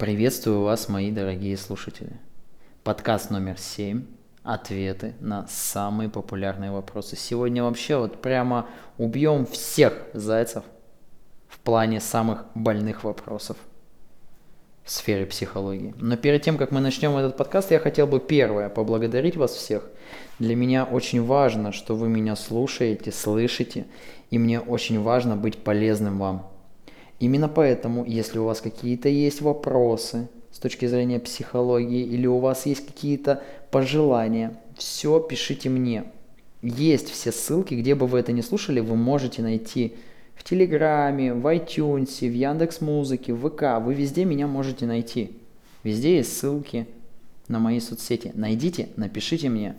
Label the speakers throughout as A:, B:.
A: Приветствую вас, мои дорогие слушатели. Подкаст номер 7. Ответы на самые популярные вопросы. Сегодня вообще вот прямо убьем всех зайцев в плане самых больных вопросов в сфере психологии. Но перед тем, как мы начнем этот подкаст, я хотел бы первое поблагодарить вас всех. Для меня очень важно, что вы меня слушаете, слышите, и мне очень важно быть полезным вам. Именно поэтому, если у вас какие-то есть вопросы с точки зрения психологии или у вас есть какие-то пожелания, все пишите мне. Есть все ссылки, где бы вы это не слушали, вы можете найти в Телеграме, в iTunes, в Яндекс Музыке, в ВК. Вы везде меня можете найти. Везде есть ссылки на мои соцсети. Найдите, напишите мне.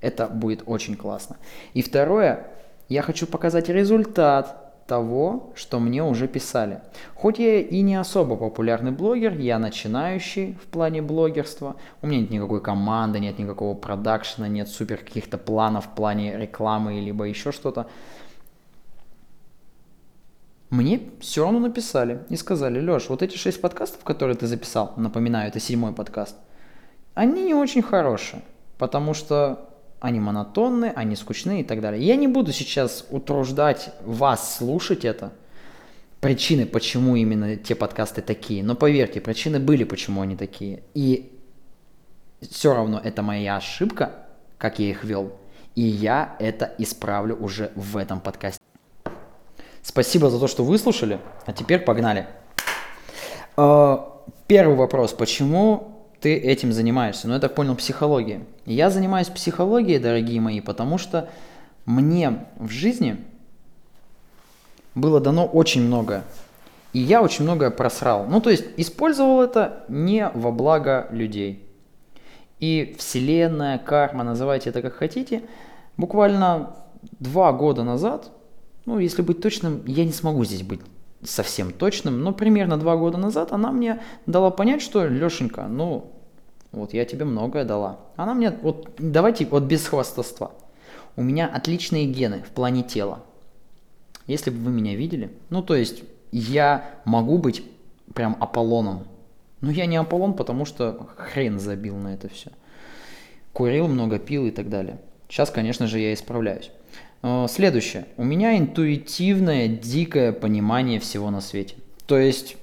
A: Это будет очень классно. И второе, я хочу показать результат того, что мне уже писали. Хоть я и не особо популярный блогер, я начинающий в плане блогерства. У меня нет никакой команды, нет никакого продакшена, нет супер каких-то планов в плане рекламы либо еще что-то. Мне все равно написали и сказали, Леш, вот эти шесть подкастов, которые ты записал, напоминаю, это седьмой подкаст, они не очень хорошие, потому что они монотонны, они скучны и так далее. Я не буду сейчас утруждать вас слушать это, причины, почему именно те подкасты такие. Но поверьте, причины были, почему они такие. И все равно это моя ошибка, как я их вел. И я это исправлю уже в этом подкасте. Спасибо за то, что выслушали. А теперь погнали. А, первый вопрос. Почему ты этим занимаешься. Ну, я так понял, психология. Я занимаюсь психологией, дорогие мои, потому что мне в жизни было дано очень много. И я очень многое просрал. Ну, то есть использовал это не во благо людей. И вселенная, карма, называйте это как хотите, буквально два года назад, ну, если быть точным, я не смогу здесь быть совсем точным, но примерно два года назад она мне дала понять, что, Лешенька, ну, вот я тебе многое дала. Она мне, вот давайте вот без хвастовства. У меня отличные гены в плане тела. Если бы вы меня видели, ну то есть я могу быть прям Аполлоном. Но я не Аполлон, потому что хрен забил на это все. Курил много, пил и так далее. Сейчас, конечно же, я исправляюсь. Э, следующее. У меня интуитивное, дикое понимание всего на свете. То есть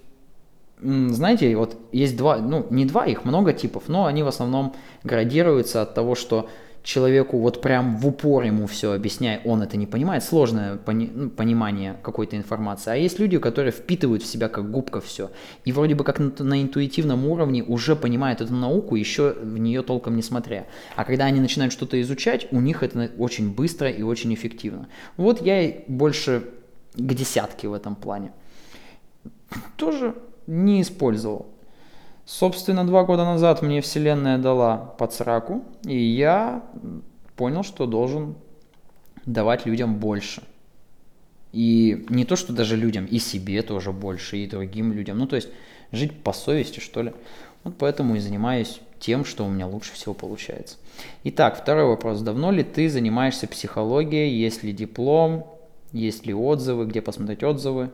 A: знаете, вот есть два, ну не два, их много типов, но они в основном градируются от того, что человеку вот прям в упор ему все объясняй, он это не понимает, сложное пони, ну, понимание какой-то информации. А есть люди, которые впитывают в себя как губка все. И вроде бы как на, на интуитивном уровне уже понимают эту науку, еще в нее толком не смотря. А когда они начинают что-то изучать, у них это очень быстро и очень эффективно. Вот я больше к десятке в этом плане. Тоже не использовал. Собственно, два года назад мне Вселенная дала под сраку, и я понял, что должен давать людям больше. И не то, что даже людям, и себе тоже больше, и другим людям. Ну, то есть жить по совести, что ли. Вот поэтому и занимаюсь тем, что у меня лучше всего получается. Итак, второй вопрос. Давно ли ты занимаешься психологией? Есть ли диплом? Есть ли отзывы? Где посмотреть отзывы?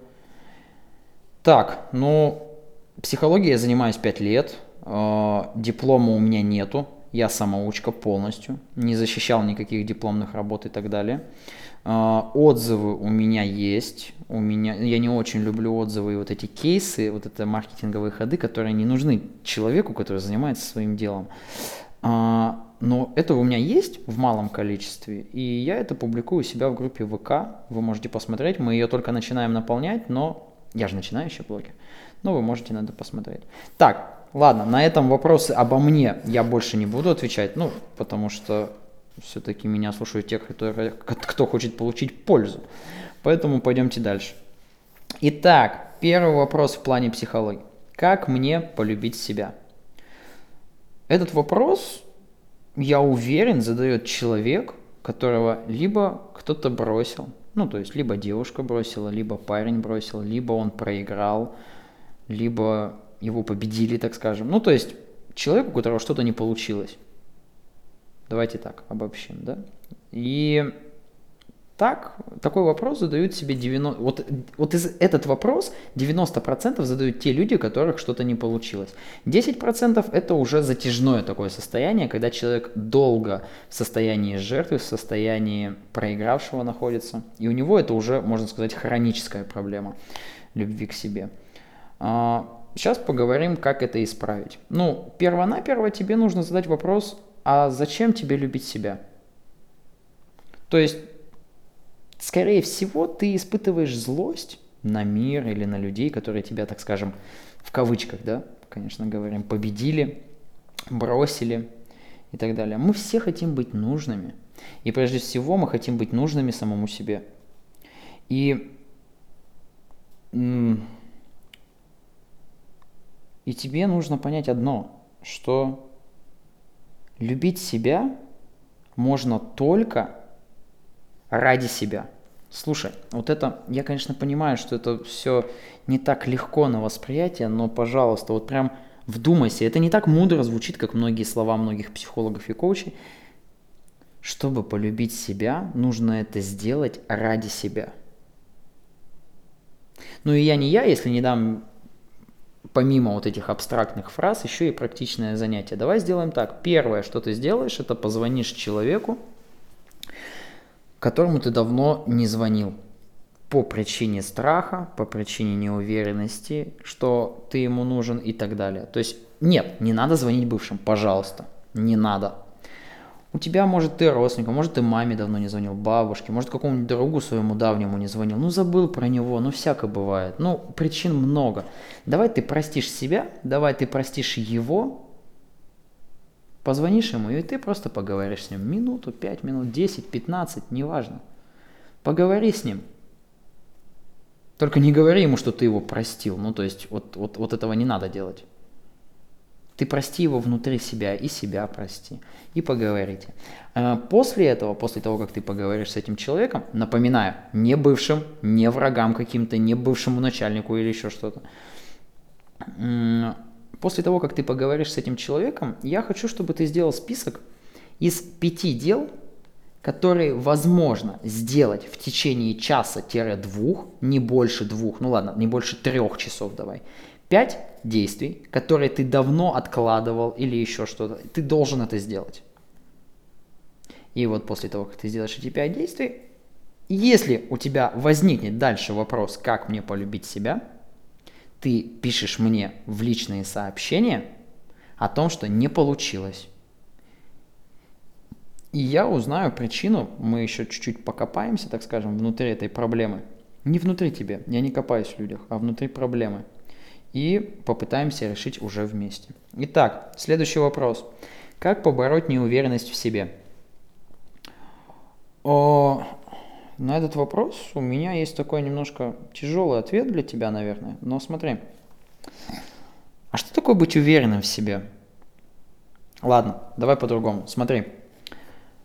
A: Так, ну, психологией я занимаюсь 5 лет, э, диплома у меня нету, я самоучка полностью, не защищал никаких дипломных работ и так далее. Э, отзывы у меня есть, у меня, я не очень люблю отзывы и вот эти кейсы, вот это маркетинговые ходы, которые не нужны человеку, который занимается своим делом. Э, но это у меня есть в малом количестве, и я это публикую у себя в группе ВК, вы можете посмотреть, мы ее только начинаем наполнять, но я же начинающий блогер. Ну, вы можете на это посмотреть. Так, ладно, на этом вопросы обо мне я больше не буду отвечать, ну, потому что все-таки меня слушают те, которые, кто хочет получить пользу. Поэтому пойдемте дальше. Итак, первый вопрос в плане психологии. Как мне полюбить себя? Этот вопрос, я уверен, задает человек, которого либо кто-то бросил, ну, то есть, либо девушка бросила, либо парень бросил, либо он проиграл, либо его победили, так скажем. Ну, то есть, человек, у которого что-то не получилось. Давайте так обобщим, да? И Так, такой вопрос задают себе 90... Вот, вот из, этот вопрос 90% задают те люди, у которых что-то не получилось. 10% это уже затяжное такое состояние, когда человек долго в состоянии жертвы, в состоянии проигравшего находится. И у него это уже, можно сказать, хроническая проблема любви к себе. Сейчас а, поговорим, как это исправить. Ну, перво-наперво тебе нужно задать вопрос, а зачем тебе любить себя? То есть скорее всего, ты испытываешь злость на мир или на людей, которые тебя, так скажем, в кавычках, да, конечно, говорим, победили, бросили и так далее. Мы все хотим быть нужными. И прежде всего мы хотим быть нужными самому себе. И, и тебе нужно понять одно, что любить себя можно только ради себя. Слушай, вот это, я, конечно, понимаю, что это все не так легко на восприятие, но, пожалуйста, вот прям вдумайся. Это не так мудро звучит, как многие слова многих психологов и коучей. Чтобы полюбить себя, нужно это сделать ради себя. Ну и я не я, если не дам помимо вот этих абстрактных фраз, еще и практичное занятие. Давай сделаем так. Первое, что ты сделаешь, это позвонишь человеку, которому ты давно не звонил по причине страха, по причине неуверенности, что ты ему нужен и так далее. То есть нет, не надо звонить бывшим, пожалуйста, не надо. У тебя, может, ты родственник, может, ты маме давно не звонил, бабушке, может, какому-нибудь другу своему давнему не звонил, ну, забыл про него, ну, всякое бывает. Ну, причин много. Давай ты простишь себя, давай ты простишь его, Позвонишь ему, и ты просто поговоришь с ним. Минуту, пять минут, десять, пятнадцать, неважно. Поговори с ним. Только не говори ему, что ты его простил. Ну, то есть, вот, вот, вот этого не надо делать. Ты прости его внутри себя и себя прости. И поговорите. А после этого, после того, как ты поговоришь с этим человеком, напоминаю, не бывшим, не врагам каким-то, не бывшему начальнику или еще что-то, после того, как ты поговоришь с этим человеком, я хочу, чтобы ты сделал список из пяти дел, которые возможно сделать в течение часа-двух, не больше двух, ну ладно, не больше трех часов давай. Пять действий, которые ты давно откладывал или еще что-то. Ты должен это сделать. И вот после того, как ты сделаешь эти пять действий, если у тебя возникнет дальше вопрос, как мне полюбить себя – ты пишешь мне в личные сообщения о том, что не получилось. И я узнаю причину, мы еще чуть-чуть покопаемся, так скажем, внутри этой проблемы. Не внутри тебя, я не копаюсь в людях, а внутри проблемы. И попытаемся решить уже вместе. Итак, следующий вопрос. Как побороть неуверенность в себе? О, на этот вопрос у меня есть такой немножко тяжелый ответ для тебя, наверное. Но смотри, а что такое быть уверенным в себе? Ладно, давай по-другому. Смотри,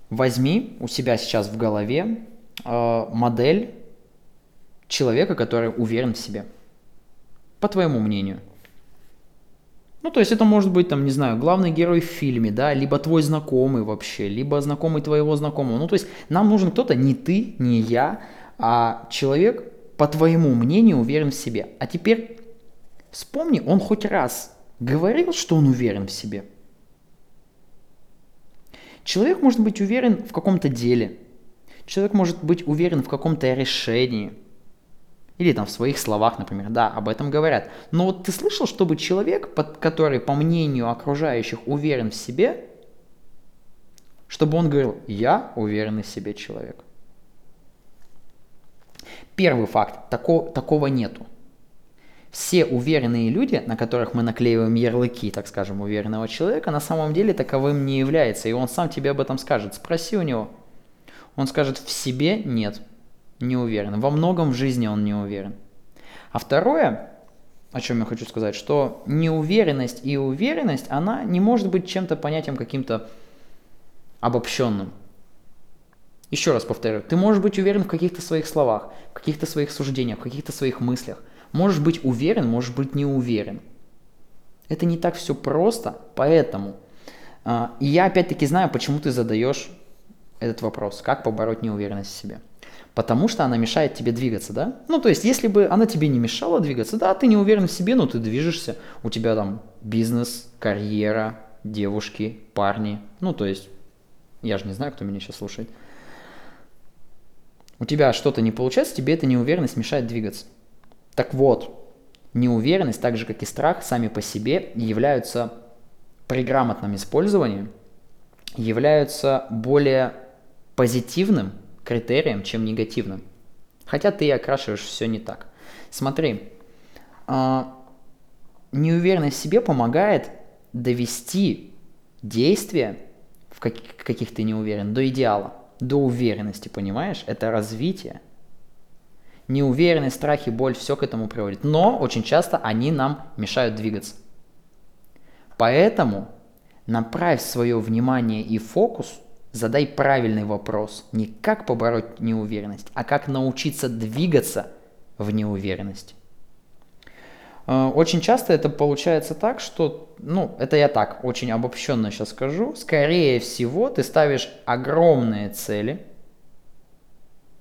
A: возьми у себя сейчас в голове э, модель человека, который уверен в себе. По твоему мнению. Ну, то есть это может быть, там, не знаю, главный герой в фильме, да, либо твой знакомый вообще, либо знакомый твоего знакомого. Ну, то есть нам нужен кто-то, не ты, не я, а человек, по твоему мнению, уверен в себе. А теперь вспомни, он хоть раз говорил, что он уверен в себе. Человек может быть уверен в каком-то деле. Человек может быть уверен в каком-то решении – или там в своих словах, например, да, об этом говорят. Но вот ты слышал, чтобы человек, который, по мнению окружающих, уверен в себе, чтобы он говорил, я уверенный в себе человек. Первый факт, тако, такого нету. Все уверенные люди, на которых мы наклеиваем ярлыки, так скажем, уверенного человека, на самом деле таковым не является. И он сам тебе об этом скажет. Спроси у него. Он скажет, в себе нет не уверен. Во многом в жизни он не уверен. А второе, о чем я хочу сказать, что неуверенность и уверенность, она не может быть чем-то понятием каким-то обобщенным. Еще раз повторю, ты можешь быть уверен в каких-то своих словах, в каких-то своих суждениях, в каких-то своих мыслях. Можешь быть уверен, можешь быть не уверен. Это не так все просто, поэтому. И я опять-таки знаю, почему ты задаешь этот вопрос, как побороть неуверенность в себе. Потому что она мешает тебе двигаться, да? Ну, то есть, если бы она тебе не мешала двигаться, да, ты не уверен в себе, но ты движешься, у тебя там бизнес, карьера, девушки, парни, ну, то есть, я же не знаю, кто меня сейчас слушает. У тебя что-то не получается, тебе эта неуверенность мешает двигаться. Так вот, неуверенность, так же как и страх, сами по себе являются при грамотном использовании, являются более позитивным критерием, чем негативным. Хотя ты окрашиваешь все не так. Смотри, а, неуверенность в себе помогает довести действие, в каких ты не уверен, до идеала, до уверенности, понимаешь? Это развитие. Неуверенность, страх и боль, все к этому приводит. Но очень часто они нам мешают двигаться. Поэтому направь свое внимание и фокус – Задай правильный вопрос. Не как побороть неуверенность, а как научиться двигаться в неуверенности. Э, очень часто это получается так, что, ну, это я так очень обобщенно сейчас скажу, скорее всего ты ставишь огромные цели,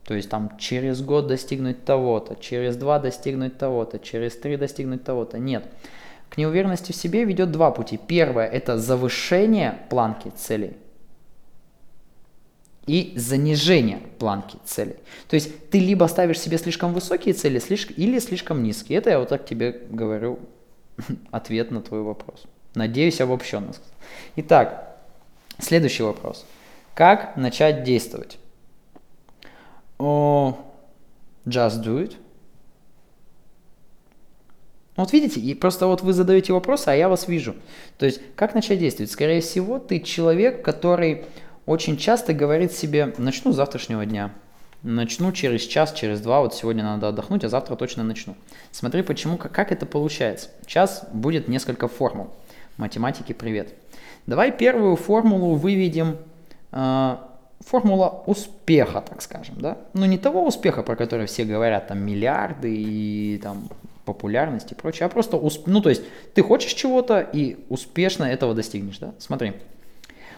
A: то есть там через год достигнуть того-то, через два достигнуть того-то, через три достигнуть того-то. Нет. К неуверенности в себе ведет два пути. Первое – это завышение планки целей – и занижение планки целей. То есть ты либо ставишь себе слишком высокие цели слишком, или слишком низкие. Это я вот так тебе говорю ответ на твой вопрос. Надеюсь, обобщенно. Итак, следующий вопрос. Как начать действовать? Just do it. Вот видите, и просто вот вы задаете вопросы, а я вас вижу. То есть, как начать действовать? Скорее всего, ты человек, который очень часто говорит себе, начну с завтрашнего дня, начну через час, через два, вот сегодня надо отдохнуть, а завтра точно начну. Смотри, почему, как, как это получается. Сейчас будет несколько формул. Математики, привет. Давай первую формулу выведем, э, формула успеха, так скажем, да? Ну не того успеха, про который все говорят, там миллиарды и там популярность и прочее, а просто, усп... ну то есть ты хочешь чего-то и успешно этого достигнешь, да? Смотри,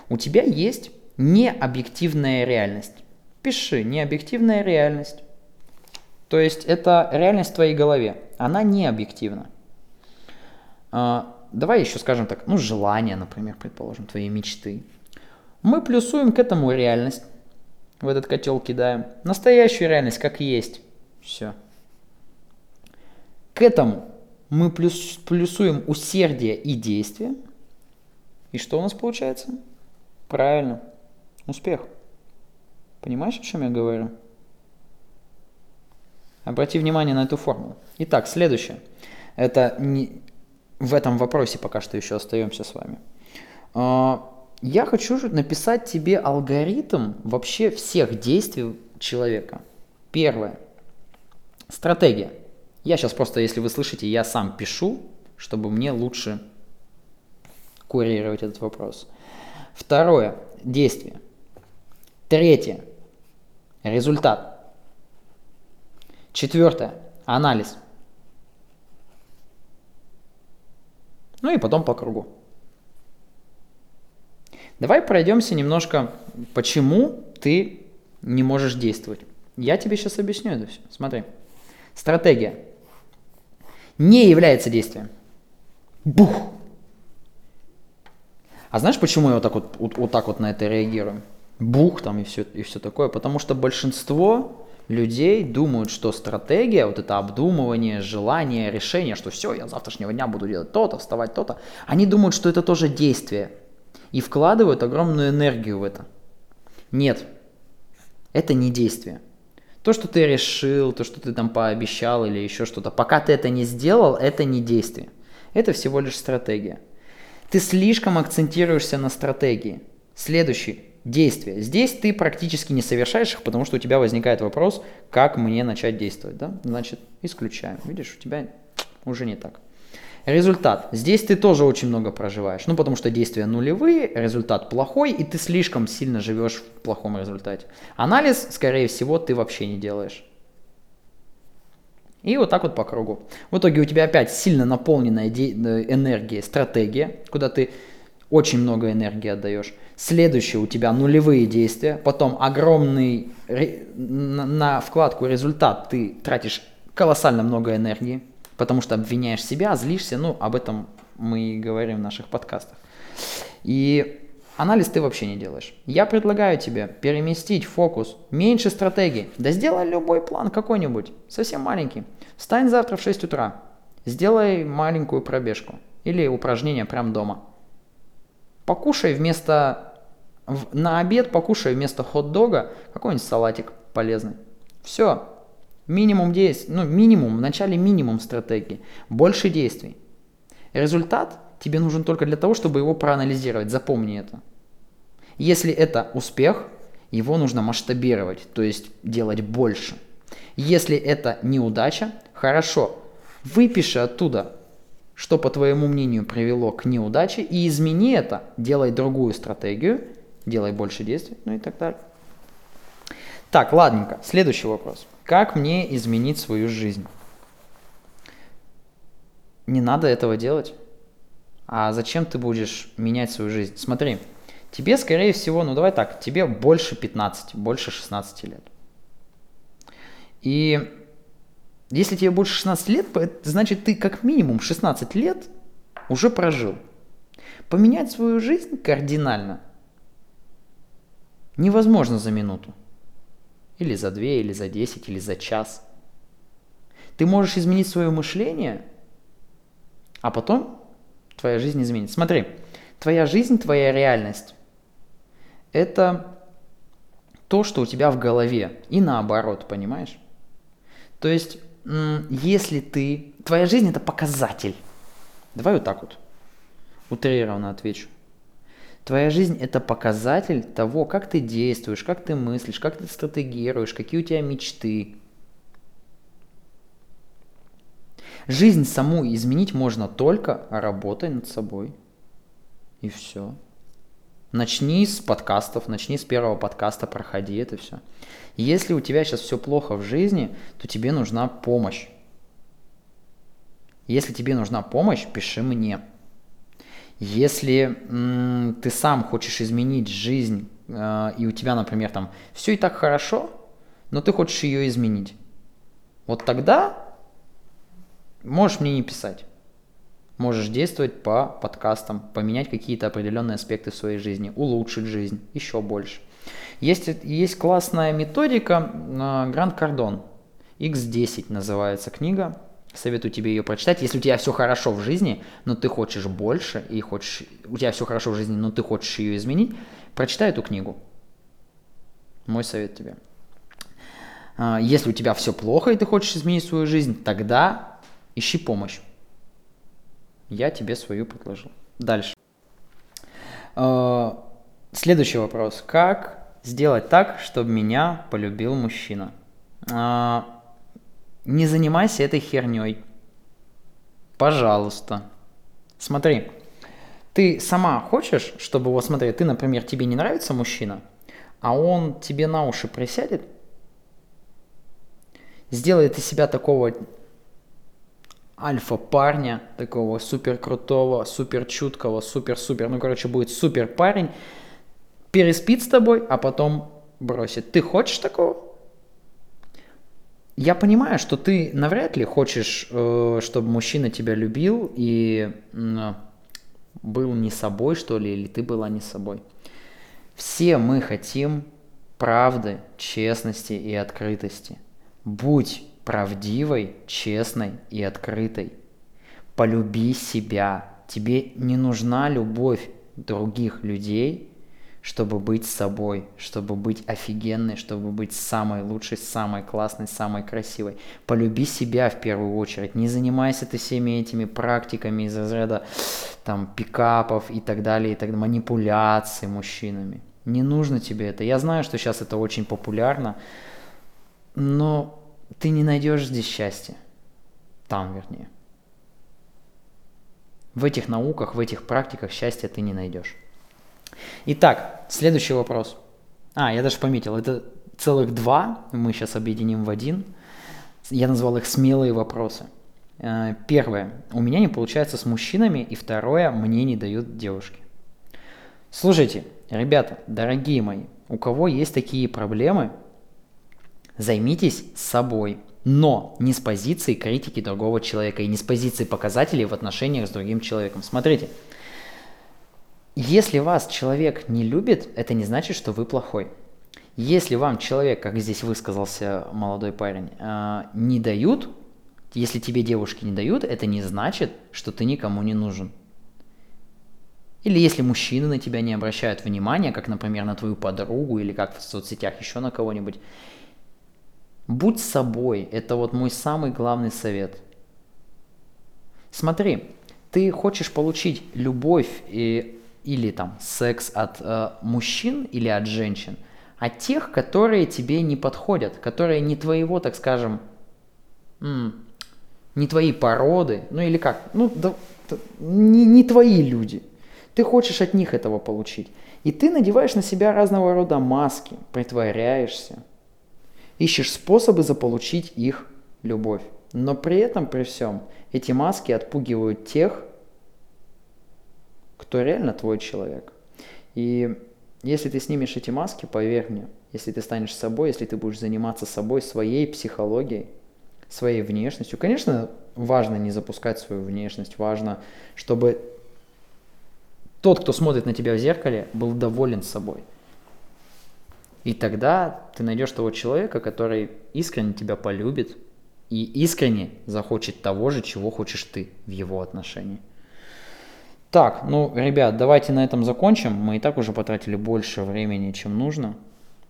A: у тебя есть необъективная реальность. Пиши, необъективная реальность. То есть это реальность в твоей голове. Она не объективна. А, давай еще скажем так, ну желание, например, предположим, твои мечты. Мы плюсуем к этому реальность. В этот котел кидаем. Настоящую реальность как есть. Все. К этому мы плюс, плюсуем усердие и действие. И что у нас получается? Правильно. Успех. Понимаешь, о чем я говорю? Обрати внимание на эту формулу. Итак, следующее. Это не... в этом вопросе пока что еще остаемся с вами. А, я хочу написать тебе алгоритм вообще всех действий человека. Первое. Стратегия. Я сейчас просто, если вы слышите, я сам пишу, чтобы мне лучше курировать этот вопрос. Второе. Действие. Третье. Результат. Четвертое. Анализ. Ну и потом по кругу. Давай пройдемся немножко, почему ты не можешь действовать. Я тебе сейчас объясню это все. Смотри. Стратегия не является действием. Бух! А знаешь, почему я вот так вот, вот, вот так вот на это реагирую? Бух там и все, и все такое, потому что большинство людей думают, что стратегия, вот это обдумывание, желание, решение, что все, я завтрашнего дня буду делать то-то, вставать то-то, они думают, что это тоже действие и вкладывают огромную энергию в это. Нет, это не действие. То, что ты решил, то, что ты там пообещал или еще что-то, пока ты это не сделал, это не действие. Это всего лишь стратегия. Ты слишком акцентируешься на стратегии. Следующий действия. Здесь ты практически не совершаешь их, потому что у тебя возникает вопрос, как мне начать действовать. Да? Значит, исключаем. Видишь, у тебя уже не так. Результат. Здесь ты тоже очень много проживаешь. Ну, потому что действия нулевые, результат плохой, и ты слишком сильно живешь в плохом результате. Анализ, скорее всего, ты вообще не делаешь. И вот так вот по кругу. В итоге у тебя опять сильно наполненная энергией стратегия, куда ты очень много энергии отдаешь. Следующее у тебя нулевые действия, потом огромный на, на вкладку результат ты тратишь колоссально много энергии, потому что обвиняешь себя, злишься, ну, об этом мы и говорим в наших подкастах. И анализ ты вообще не делаешь. Я предлагаю тебе переместить фокус, меньше стратегий. Да сделай любой план какой-нибудь, совсем маленький. Встань завтра в 6 утра, сделай маленькую пробежку или упражнение прямо дома. Покушай вместо, на обед покушай вместо хот-дога какой-нибудь салатик полезный. Все, минимум действий, ну минимум, в начале минимум стратегии, больше действий. Результат тебе нужен только для того, чтобы его проанализировать. Запомни это. Если это успех, его нужно масштабировать, то есть делать больше. Если это неудача, хорошо, выпиши оттуда, что по твоему мнению привело к неудаче, и измени это, делай другую стратегию, делай больше действий, ну и так далее. Так, ладненько, следующий вопрос. Как мне изменить свою жизнь? Не надо этого делать. А зачем ты будешь менять свою жизнь? Смотри, тебе, скорее всего, ну давай так, тебе больше 15, больше 16 лет. И если тебе больше 16 лет, значит ты как минимум 16 лет уже прожил. Поменять свою жизнь кардинально невозможно за минуту. Или за две, или за 10, или за час. Ты можешь изменить свое мышление, а потом твоя жизнь изменится. Смотри, твоя жизнь, твоя реальность – это то, что у тебя в голове, и наоборот, понимаешь? То есть, если ты… Твоя жизнь – это показатель. Давай вот так вот, утрированно отвечу. Твоя жизнь – это показатель того, как ты действуешь, как ты мыслишь, как ты стратегируешь, какие у тебя мечты, Жизнь саму изменить можно только работая над собой. И все. Начни с подкастов, начни с первого подкаста, проходи это все. Если у тебя сейчас все плохо в жизни, то тебе нужна помощь. Если тебе нужна помощь, пиши мне. Если м- ты сам хочешь изменить жизнь, э- и у тебя, например, там все и так хорошо, но ты хочешь ее изменить, вот тогда Можешь мне не писать. Можешь действовать по подкастам, поменять какие-то определенные аспекты своей жизни, улучшить жизнь еще больше. Есть, есть классная методика Гранд Кардон. X10 называется книга. Советую тебе ее прочитать. Если у тебя все хорошо в жизни, но ты хочешь больше, и хочешь, у тебя все хорошо в жизни, но ты хочешь ее изменить, прочитай эту книгу. Мой совет тебе. А, если у тебя все плохо, и ты хочешь изменить свою жизнь, тогда ищи помощь. Я тебе свою предложил. Дальше. А, следующий вопрос. Как сделать так, чтобы меня полюбил мужчина? А, не занимайся этой херней. Пожалуйста. Смотри, ты сама хочешь, чтобы, вот смотри, ты, например, тебе не нравится мужчина, а он тебе на уши присядет, сделает из себя такого альфа-парня, такого супер крутого, супер чуткого, супер-супер, ну, короче, будет супер парень, переспит с тобой, а потом бросит. Ты хочешь такого? Я понимаю, что ты навряд ли хочешь, э, чтобы мужчина тебя любил и был не собой, что ли, или ты была не собой. Все мы хотим правды, честности и открытости. Будь правдивой, честной и открытой. Полюби себя. Тебе не нужна любовь других людей, чтобы быть собой, чтобы быть офигенной, чтобы быть самой лучшей, самой классной, самой красивой. Полюби себя в первую очередь. Не занимайся ты всеми этими практиками из разряда там пикапов и так далее, и так далее, манипуляций мужчинами. Не нужно тебе это. Я знаю, что сейчас это очень популярно, но ты не найдешь здесь счастья. Там, вернее. В этих науках, в этих практиках счастья ты не найдешь. Итак, следующий вопрос. А, я даже пометил, это целых два, мы сейчас объединим в один. Я назвал их смелые вопросы. Э, первое. У меня не получается с мужчинами. И второе. Мне не дают девушки. Слушайте, ребята, дорогие мои, у кого есть такие проблемы, займитесь собой. Но не с позиции критики другого человека и не с позиции показателей в отношениях с другим человеком. Смотрите, если вас человек не любит, это не значит, что вы плохой. Если вам человек, как здесь высказался молодой парень, э, не дают, если тебе девушки не дают, это не значит, что ты никому не нужен. Или если мужчины на тебя не обращают внимания, как, например, на твою подругу или как в соцсетях еще на кого-нибудь, будь собой. Это вот мой самый главный совет. Смотри, ты хочешь получить любовь и, или там секс от э, мужчин или от женщин, а тех, которые тебе не подходят, которые не твоего, так скажем, не твои породы, ну или как, ну да, не, не твои люди – ты хочешь от них этого получить. И ты надеваешь на себя разного рода маски, притворяешься, ищешь способы заполучить их любовь. Но при этом, при всем, эти маски отпугивают тех, кто реально твой человек. И если ты снимешь эти маски, поверь мне, если ты станешь собой, если ты будешь заниматься собой, своей психологией, своей внешностью, конечно, важно не запускать свою внешность, важно, чтобы тот, кто смотрит на тебя в зеркале, был доволен собой. И тогда ты найдешь того человека, который искренне тебя полюбит и искренне захочет того же, чего хочешь ты в его отношении. Так, ну, ребят, давайте на этом закончим. Мы и так уже потратили больше времени, чем нужно.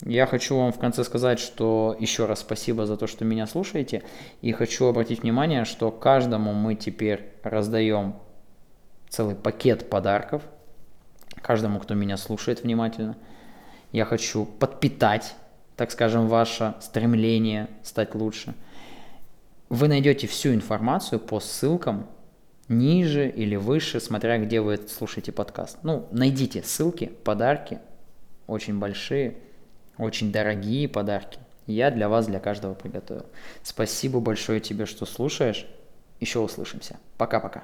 A: Я хочу вам в конце сказать, что еще раз спасибо за то, что меня слушаете. И хочу обратить внимание, что каждому мы теперь раздаем целый пакет подарков каждому, кто меня слушает внимательно. Я хочу подпитать, так скажем, ваше стремление стать лучше. Вы найдете всю информацию по ссылкам ниже или выше, смотря где вы слушаете подкаст. Ну, найдите ссылки, подарки, очень большие, очень дорогие подарки. Я для вас, для каждого приготовил. Спасибо большое тебе, что слушаешь. Еще услышимся. Пока-пока.